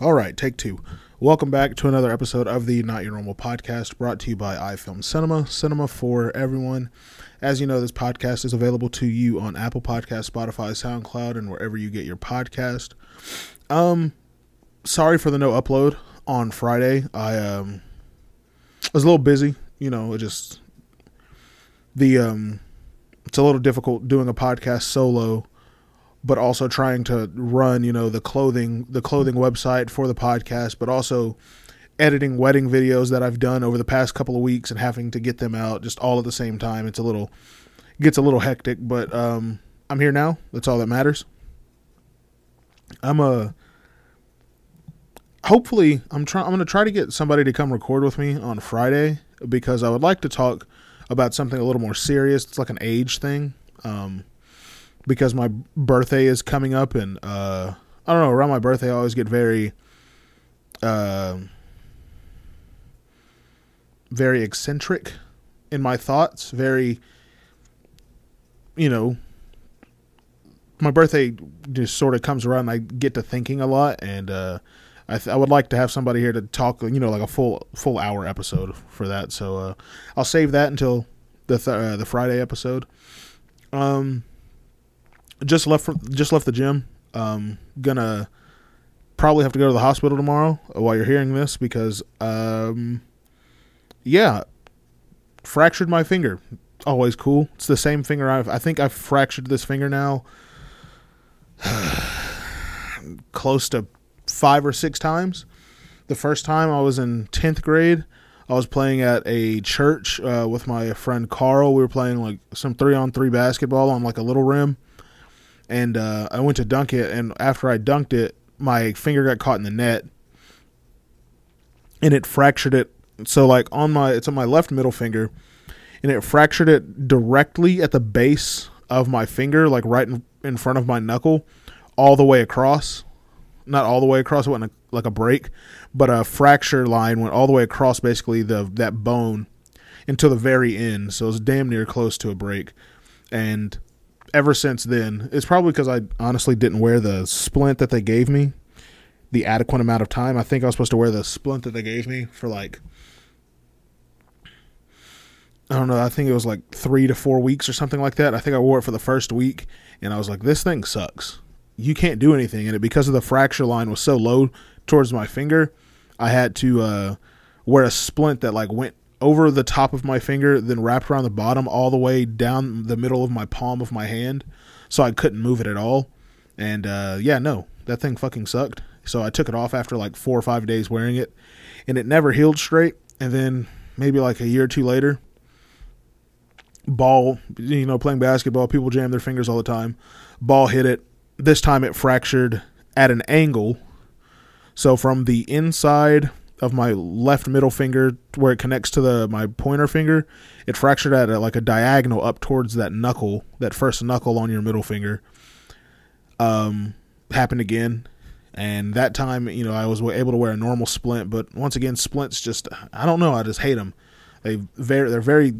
All right, take two. Welcome back to another episode of the Not Your Normal podcast brought to you by iFilm Cinema, cinema for everyone. As you know, this podcast is available to you on Apple Podcast, Spotify, SoundCloud, and wherever you get your podcast. Um, sorry for the no upload on Friday. I um was a little busy, you know, it just the um it's a little difficult doing a podcast solo but also trying to run, you know, the clothing the clothing website for the podcast, but also editing wedding videos that I've done over the past couple of weeks and having to get them out just all at the same time. It's a little gets a little hectic, but um I'm here now. That's all that matters. I'm a hopefully I'm trying I'm going to try to get somebody to come record with me on Friday because I would like to talk about something a little more serious. It's like an age thing. Um because my birthday is coming up and uh I don't know, around my birthday I always get very uh very eccentric in my thoughts, very you know, my birthday just sort of comes around and I get to thinking a lot and uh I, th- I would like to have somebody here to talk, you know, like a full full hour episode for that. So uh, I'll save that until the th- uh, the Friday episode. Um, just left from just left the gym. Um, gonna probably have to go to the hospital tomorrow while you're hearing this because um, yeah, fractured my finger. Always cool. It's the same finger. I've I think I've fractured this finger now close to five or six times. The first time I was in tenth grade. I was playing at a church uh, with my friend Carl. We were playing like some three on three basketball on like a little rim and uh, I went to dunk it, and after I dunked it, my finger got caught in the net, and it fractured it. So like on my, it's on my left middle finger, and it fractured it directly at the base of my finger, like right in, in front of my knuckle, all the way across. Not all the way across, it went a, like a break, but a fracture line went all the way across basically the that bone until the very end. So it was damn near close to a break, and ever since then, it's probably because I honestly didn't wear the splint that they gave me the adequate amount of time. I think I was supposed to wear the splint that they gave me for like I don't know, I think it was like 3 to 4 weeks or something like that. I think I wore it for the first week and I was like this thing sucks. You can't do anything in it because of the fracture line was so low towards my finger. I had to uh, wear a splint that like went over the top of my finger, then wrapped around the bottom all the way down the middle of my palm of my hand, so I couldn't move it at all. And uh, yeah, no, that thing fucking sucked. So I took it off after like four or five days wearing it, and it never healed straight. And then maybe like a year or two later, ball, you know, playing basketball, people jam their fingers all the time. Ball hit it. This time it fractured at an angle. So from the inside of my left middle finger where it connects to the my pointer finger it fractured at a, like a diagonal up towards that knuckle that first knuckle on your middle finger um happened again. And that time you know i was able to wear a normal splint but once again splints just i don't know i just hate them they very they're very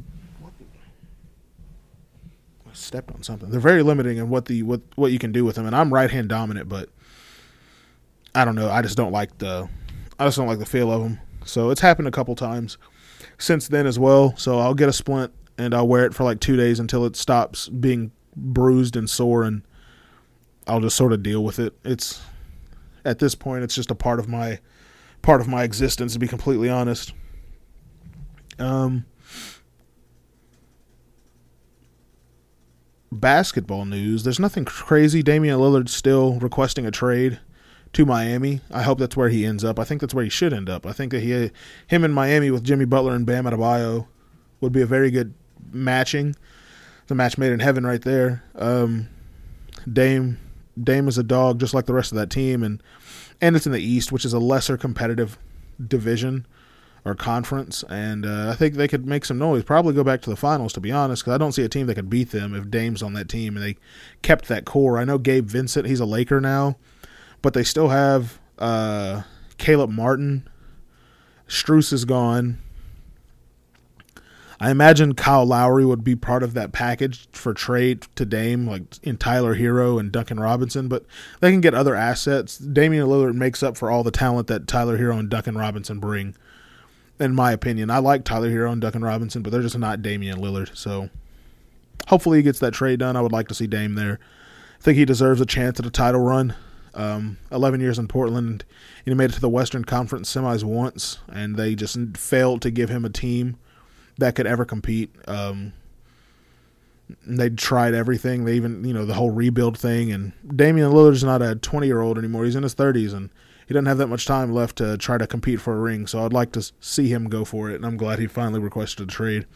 I stepped on something. They're very limiting in what the what what you can do with them and i'm right hand dominant but i don't know i just don't like the I just don't like the feel of them. So it's happened a couple times since then as well. So I'll get a splint and I'll wear it for like two days until it stops being bruised and sore, and I'll just sort of deal with it. It's at this point, it's just a part of my part of my existence. To be completely honest. Um. Basketball news. There's nothing crazy. Damian Lillard still requesting a trade to Miami. I hope that's where he ends up. I think that's where he should end up. I think that he, him in Miami with Jimmy Butler and Bam Adebayo would be a very good matching. The match made in heaven right there. Um, Dame, Dame is a dog just like the rest of that team, and and it's in the East, which is a lesser competitive division or conference, and uh, I think they could make some noise. Probably go back to the finals, to be honest, because I don't see a team that could beat them if Dame's on that team and they kept that core. I know Gabe Vincent, he's a Laker now but they still have uh, Caleb Martin. Strus is gone. I imagine Kyle Lowry would be part of that package for trade to Dame, like in Tyler Herro and Duncan Robinson, but they can get other assets. Damian Lillard makes up for all the talent that Tyler Herro and Duncan Robinson bring. In my opinion, I like Tyler Herro and Duncan Robinson, but they're just not Damian Lillard. So hopefully he gets that trade done. I would like to see Dame there. I think he deserves a chance at a title run. Um, 11 years in Portland, he made it to the Western Conference semis once, and they just failed to give him a team that could ever compete. Um, they tried everything. They even, you know, the whole rebuild thing. And Damian Lillard's not a 20 year old anymore. He's in his 30s, and he doesn't have that much time left to try to compete for a ring. So I'd like to see him go for it, and I'm glad he finally requested a trade.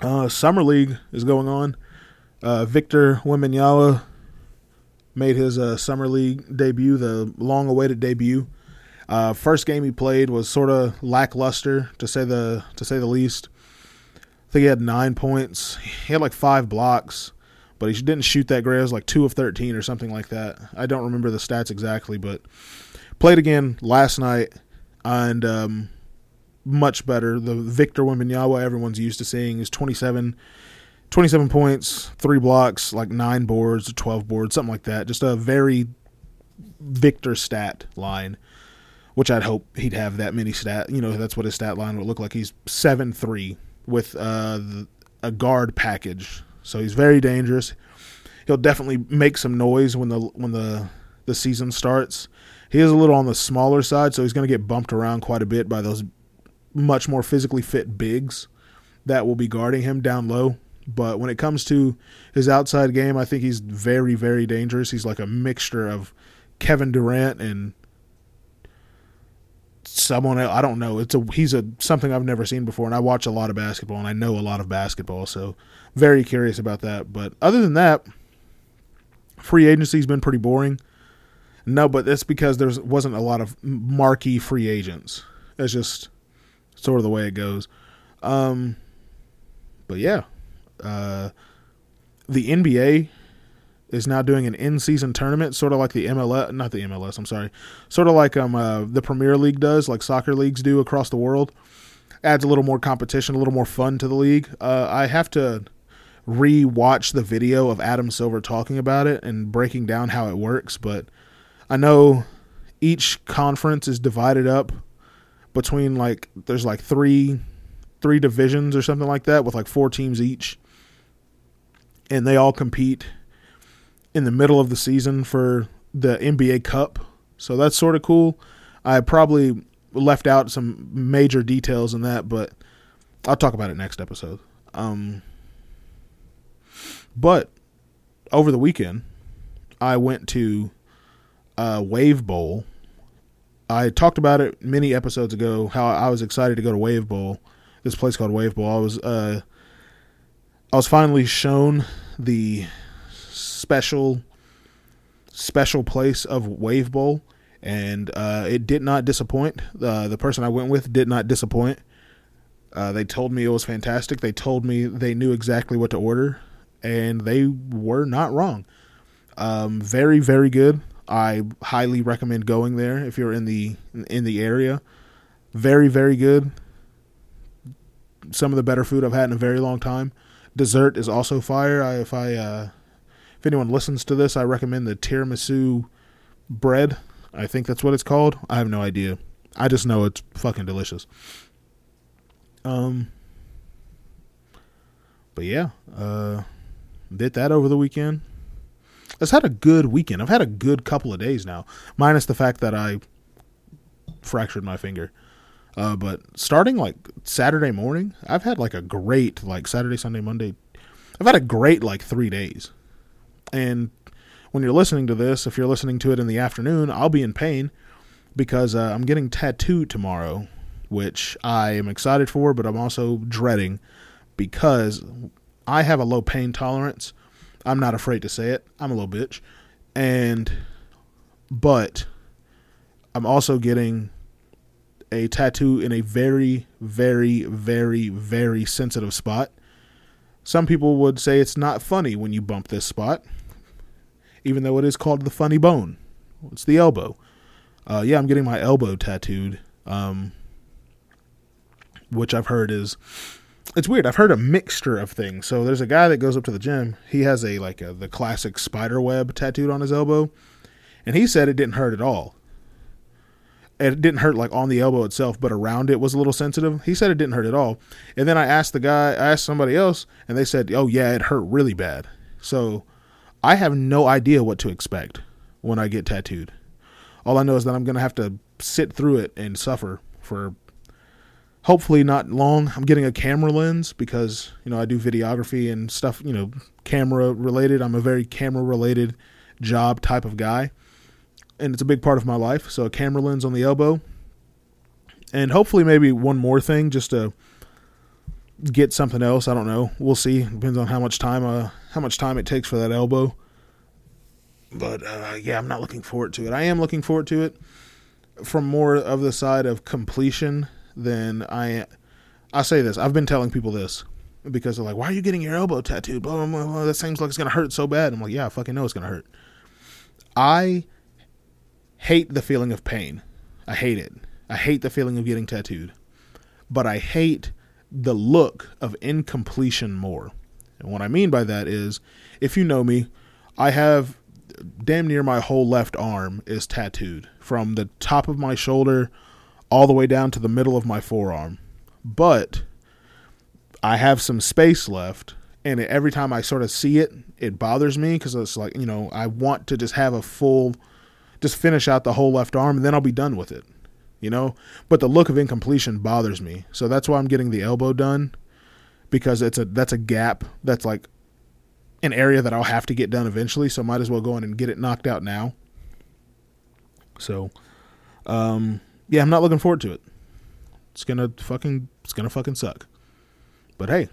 Uh, Summer League is going on. Uh, Victor Wembanyama made his uh, Summer League debut, the long awaited debut. Uh, first game he played was sort of lackluster to say the to say the least. I think he had nine points. He had like five blocks, but he didn't shoot that great. It was like two of thirteen or something like that. I don't remember the stats exactly, but played again last night and um, much better. The Victor Wembanyama everyone's used to seeing is 27, 27 points, three blocks, like nine boards, twelve boards, something like that. Just a very Victor stat line which I'd hope he'd have that many stat. You know, that's what his stat line would look like. He's seven three with uh, a guard package, so he's very dangerous. He'll definitely make some noise when the when the the season starts. He is a little on the smaller side, so he's going to get bumped around quite a bit by those much more physically fit bigs that will be guarding him down low. But when it comes to his outside game, I think he's very, very dangerous. He's like a mixture of Kevin Durant and someone else. I don't know. It's a he's a something I've never seen before, and I watch a lot of basketball, and I know a lot of basketball, so very curious about that. But other than that, free agency's been pretty boring. No, but that's because there wasn't a lot of marquee free agents. That's just sort of the way it goes. Um, but yeah, uh, the NBA is now doing an in-season tournament, sort of like the MLS, not the MLS. I'm sorry, sort of like um uh, the Premier League does, like soccer leagues do across the world. Adds a little more competition, a little more fun to the league. Uh, I have to re-watch the video of Adam Silver talking about it and breaking down how it works, but I know each conference is divided up between like there's like three three divisions or something like that with like four teams each and they all compete in the middle of the season for the NBA Cup. So that's sort of cool. I probably left out some major details in that, but I'll talk about it next episode. Um, but over the weekend, I went to uh, Wave Bowl. I talked about it many episodes ago. How I was excited to go to Wave Bowl, this place called Wave Bowl. I was uh, I was finally shown the special special place of Wave Bowl, and uh, it did not disappoint. Uh, the person I went with did not disappoint. Uh, they told me it was fantastic. They told me they knew exactly what to order, and they were not wrong. Um, very, very good. I highly recommend going there if you're in the in the area. Very, very good. Some of the better food I've had in a very long time. Dessert is also fire. I, if I uh, if anyone listens to this, I recommend the tiramisu bread. I think that's what it's called. I have no idea. I just know it's fucking delicious. Um, but yeah, uh, did that over the weekend. I've had a good weekend. I've had a good couple of days now, minus the fact that I fractured my finger. Uh, but starting like Saturday morning, I've had like a great like Saturday, Sunday, Monday. I've had a great like three days. And when you're listening to this, if you're listening to it in the afternoon, I'll be in pain because uh, I'm getting tattooed tomorrow, which I am excited for, but I'm also dreading because I have a low pain tolerance. I'm not afraid to say it. I'm a little bitch. And, but I'm also getting a tattoo in a very, very, very, very sensitive spot. Some people would say it's not funny when you bump this spot even though it is called the funny bone. It's the elbow. Uh, yeah, I'm getting my elbow tattooed, um, which I've heard is it's weird. I've heard a mixture of things. So there's a guy that goes up to the gym. He has a like a, the classic spider web tattooed on his elbow, and he said it didn't hurt at all. It didn't hurt like on the elbow itself, but around it was a little sensitive. He said it didn't hurt at all. And then I asked the guy, I asked somebody else, and they said, "Oh yeah, it hurt really bad." So I have no idea what to expect when I get tattooed. All I know is that I'm going to have to sit through it and suffer for hopefully not long. I'm getting a camera lens because, you know, I do videography and stuff, you know, camera related. I'm a very camera related job type of guy. And it's a big part of my life. So a camera lens on the elbow. And hopefully maybe one more thing just to get something else. I don't know. We'll see. Depends on how much time uh how much time it takes for that elbow. But uh, yeah, I'm not looking forward to it. I am looking forward to it from more of the side of completion than I. I say this. I've been telling people this because they're like, "Why are you getting your elbow tattooed?" Blah blah blah. blah. That seems like it's gonna hurt so bad. I'm like, "Yeah, I fucking know it's gonna hurt." I hate the feeling of pain. I hate it. I hate the feeling of getting tattooed, but I hate the look of incompletion more. And what I mean by that is, if you know me, I have damn near my whole left arm is tattooed from the top of my shoulder all the way down to the middle of my forearm. But I have some space left, and every time I sort of see it, it bothers me because it's like, you know, I want to just have a full, just finish out the whole left arm, and then I'll be done with it, you know? But the look of incompletion bothers me. So that's why I'm getting the elbow done because it's a that's a gap that's like an area that I'll have to get done eventually, so might as well go in and get it knocked out now. So, um, yeah, I'm not looking forward to it. It's gonna fucking it's gonna fucking suck. But hey,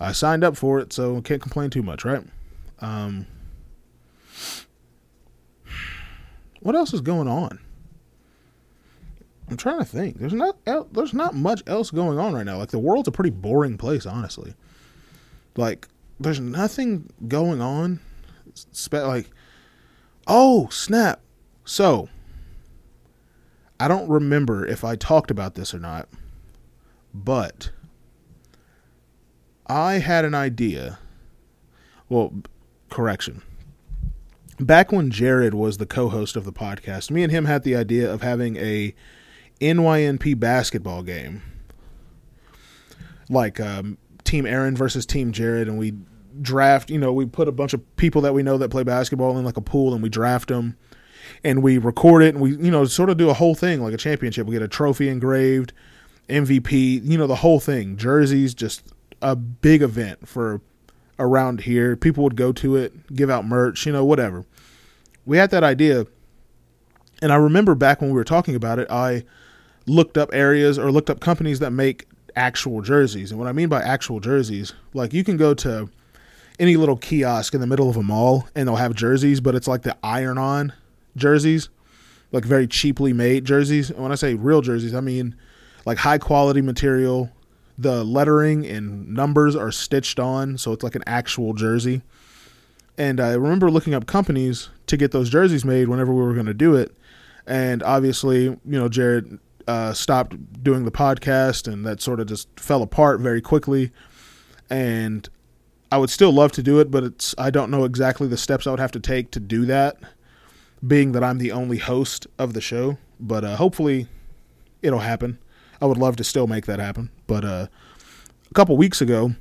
I signed up for it, so can't complain too much, right? Um, what else is going on? I'm trying to think. There's not there's not much else going on right now. Like the world's a pretty boring place, honestly. Like there's nothing going on. Like, oh snap! So I don't remember if I talked about this or not, but I had an idea. Well, correction. Back when Jared was the co-host of the podcast, me and him had the idea of having a NYNP basketball game, like um, Team Aaron versus Team Jared, and we draft. You know, we put a bunch of people that we know that play basketball in like a pool, and we draft them, and we record it, and we you know sort of do a whole thing like a championship. We get a trophy engraved, MVP, you know, the whole thing, jerseys, just a big event for around here. People would go to it, give out merch, you know, whatever. We had that idea. And I remember back when we were talking about it, I looked up areas or looked up companies that make actual jerseys. And what I mean by actual jerseys, like you can go to any little kiosk in the middle of a mall and they'll have jerseys, but it's like the iron on jerseys, like very cheaply made jerseys. And when I say real jerseys, I mean like high quality material. The lettering and numbers are stitched on, so it's like an actual jersey. And I remember looking up companies to get those jerseys made whenever we were going to do it. And obviously, you know, Jared uh, stopped doing the podcast, and that sort of just fell apart very quickly. And I would still love to do it, but it's I don't know exactly the steps I would have to take to do that. Being that I'm the only host of the show, but uh, hopefully it'll happen. I would love to still make that happen. But uh, a couple weeks ago,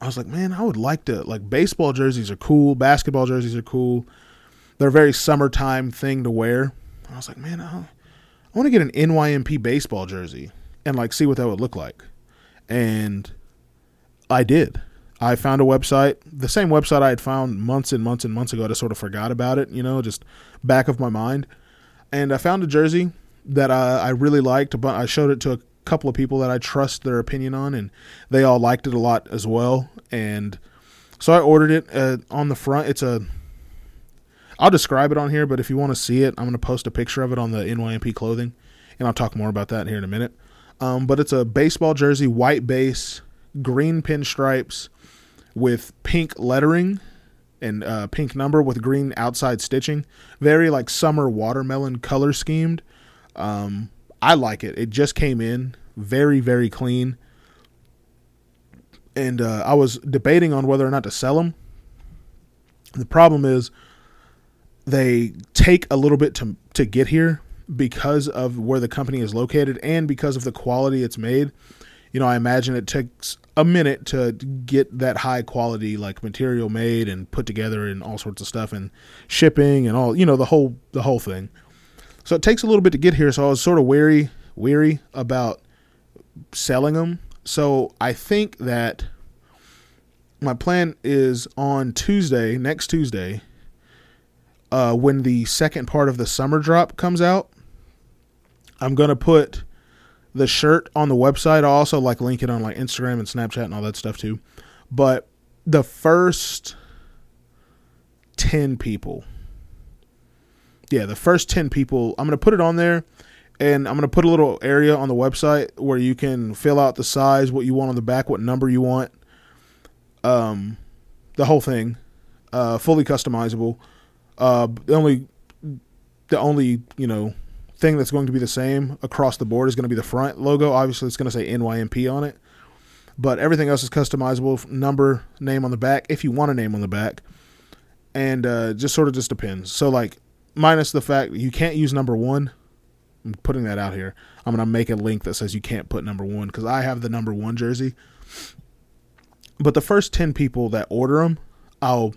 I was like, man, I would like to like baseball jerseys are cool, basketball jerseys are cool. They're a very summertime thing to wear. I was like, man, I, I want to get an NYNP baseball jersey and like see what that would look like. And I did. I found a website, the same website I had found months and months and months ago. I just sort of forgot about it, you know, just back of my mind. And I found a jersey that I, I really liked. But I showed it to a couple of people that I trust their opinion on, and they all liked it a lot as well. And so I ordered it uh, on the front. It's a I'll describe it on here, but if you want to see it, I'm going to post a picture of it on the NYMP clothing, and I'll talk more about that here in a minute. Um, but it's a baseball jersey, white base, green pinstripes with pink lettering and uh, pink number with green outside stitching. Very like summer watermelon color schemed. Um, I like it. It just came in very, very clean. and uh, I was debating on whether or not to sell them. The problem is they take a little bit to to get here because of where the company is located and because of the quality it's made. You know, I imagine it takes a minute to get that high quality like material made and put together and all sorts of stuff and shipping and all, you know, the whole the whole thing. So it takes a little bit to get here, so I was sort of wary weary about selling them. So I think that my plan is on Tuesday, next Tuesday, uh, when the second part of the summer drop comes out, I'm gonna put the shirt on the website. I'll also like link it on like Instagram and Snapchat and all that stuff too. But the first ten people, yeah, the first ten people, I'm gonna put it on there, and I'm gonna put a little area on the website where you can fill out the size, what you want on the back, what number you want, um, the whole thing, uh, fully customizable. Uh, the only, the only you know thing that's going to be the same across the board is going to be the front logo. Obviously, it's going to say NYMP on it, but everything else is customizable. Number, name on the back, if you want a name on the back, and uh, just sort of just depends. So, like, minus the fact you can't use number one. I'm putting that out here. I'm gonna make a link that says you can't put number one because I have the number one jersey. But the first ten people that order them, I'll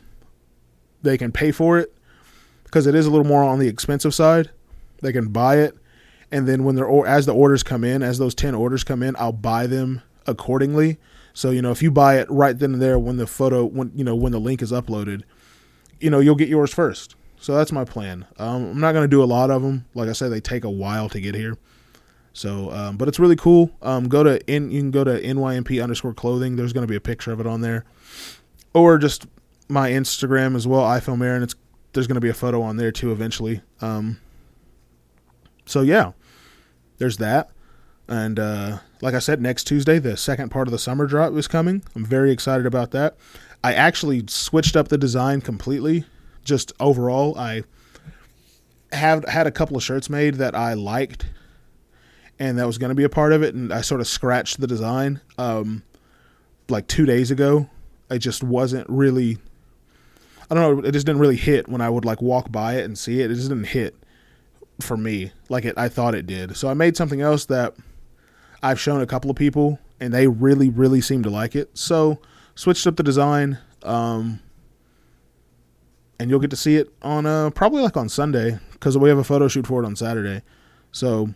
they can pay for it because it is a little more on the expensive side. They can buy it, and then when they're or as the orders come in, as those ten orders come in, I'll buy them accordingly. So you know, if you buy it right then and there when the photo when you know when the link is uploaded, you know you'll get yours first. So that's my plan. Um, I'm not going to do a lot of them. Like I said, they take a while to get here. So, um, but it's really cool. Um, go to in you can go to nymp underscore clothing. There's going to be a picture of it on there, or just my Instagram as well. iFilm Aaron. It's there's going to be a photo on there too eventually. Um, so yeah, there's that. And uh, like I said, next Tuesday, the second part of the summer drop is coming. I'm very excited about that. I actually switched up the design completely just overall, I have had a couple of shirts made that I liked, and that was going to be a part of it. And I sort of scratched the design um, like two days ago. It just wasn't really. I don't know. It just didn't really hit when I would like walk by it and see it. It just didn't hit for me like it. I thought it did. So I made something else that I've shown a couple of people, and they really, really seem to like it. So switched up the design. Um, and you'll get to see it on uh, probably like on Sunday because we have a photo shoot for it on Saturday. So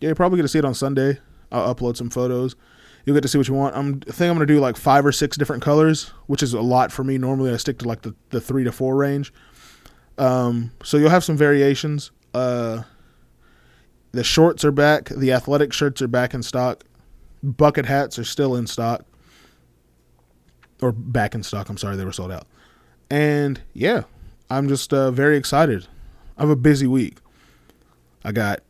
yeah, you're probably going to see it on Sunday. I'll upload some photos. You'll get to see what you want. I'm I think I'm going to do like five or six different colors, which is a lot for me. Normally I stick to like the, the three to four range. Um, so you'll have some variations. Uh, the shorts are back. The athletic shirts are back in stock. Bucket hats are still in stock. Or back in stock. I'm sorry, they were sold out. And yeah, I'm just uh, very excited. I have a busy week. I got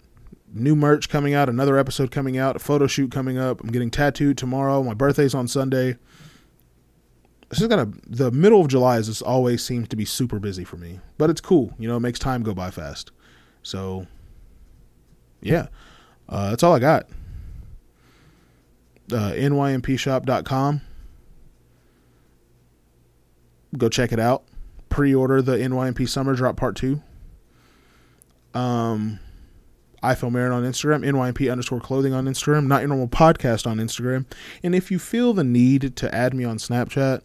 new merch coming out, another episode coming out, a photo shoot coming up. I'm getting tattooed tomorrow. My birthday's on Sunday. It's just got a the middle of July is just always seems to be super busy for me, but it's cool. You know, it makes time go by fast. So, yeah, uh, that's all I got. Uh, nympshop.com. Go check it out pre-order the NYMP Summer Drop Part Two. Um, iFilm Aaron on Instagram, NYMP underscore clothing on Instagram, not your normal podcast on Instagram. And if you feel the need to add me on Snapchat,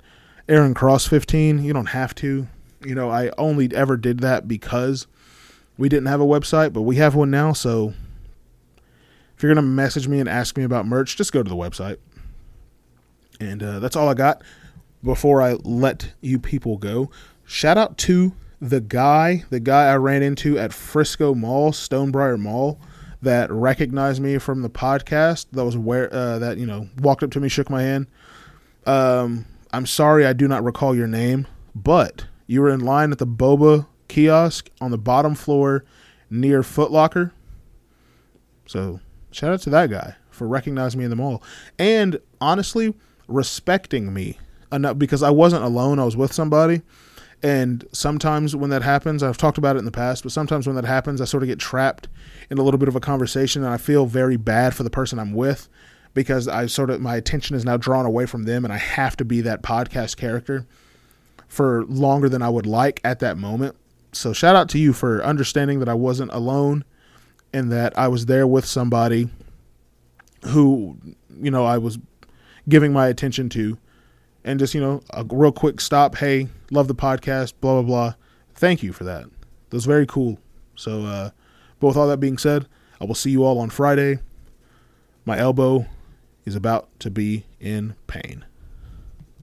Aaron Cross 15, you don't have to. You know, I only ever did that because we didn't have a website, but we have one now. So if you're to message me and ask me about merch, just go to the website. And uh, that's all I got before I let you people go. Shout out to the guy, the guy I ran into at Frisco Mall, Stonebriar Mall, that recognized me from the podcast. That was where uh, that you know walked up to me, shook my hand. Um, I'm sorry, I do not recall your name, but you were in line at the Boba kiosk on the bottom floor near Footlocker. So shout out to that guy for recognizing me in the mall and honestly respecting me enough because I wasn't alone. I was with somebody and sometimes when that happens, I've talked about it in the past, but sometimes when that happens, I sort of get trapped in a little bit of a conversation and I feel very bad for the person I'm with because I sort of my attention is now drawn away from them and I have to be that podcast character for longer than I would like at that moment. So shout out to you for understanding that I wasn't alone and that I was there with somebody who, you know, I was giving my attention to. And just, you know, a real quick stop. Hey, love the podcast, blah, blah, blah. Thank you for that. That was very cool. So, uh, but with all that being said, I will see you all on Friday. My elbow is about to be in pain.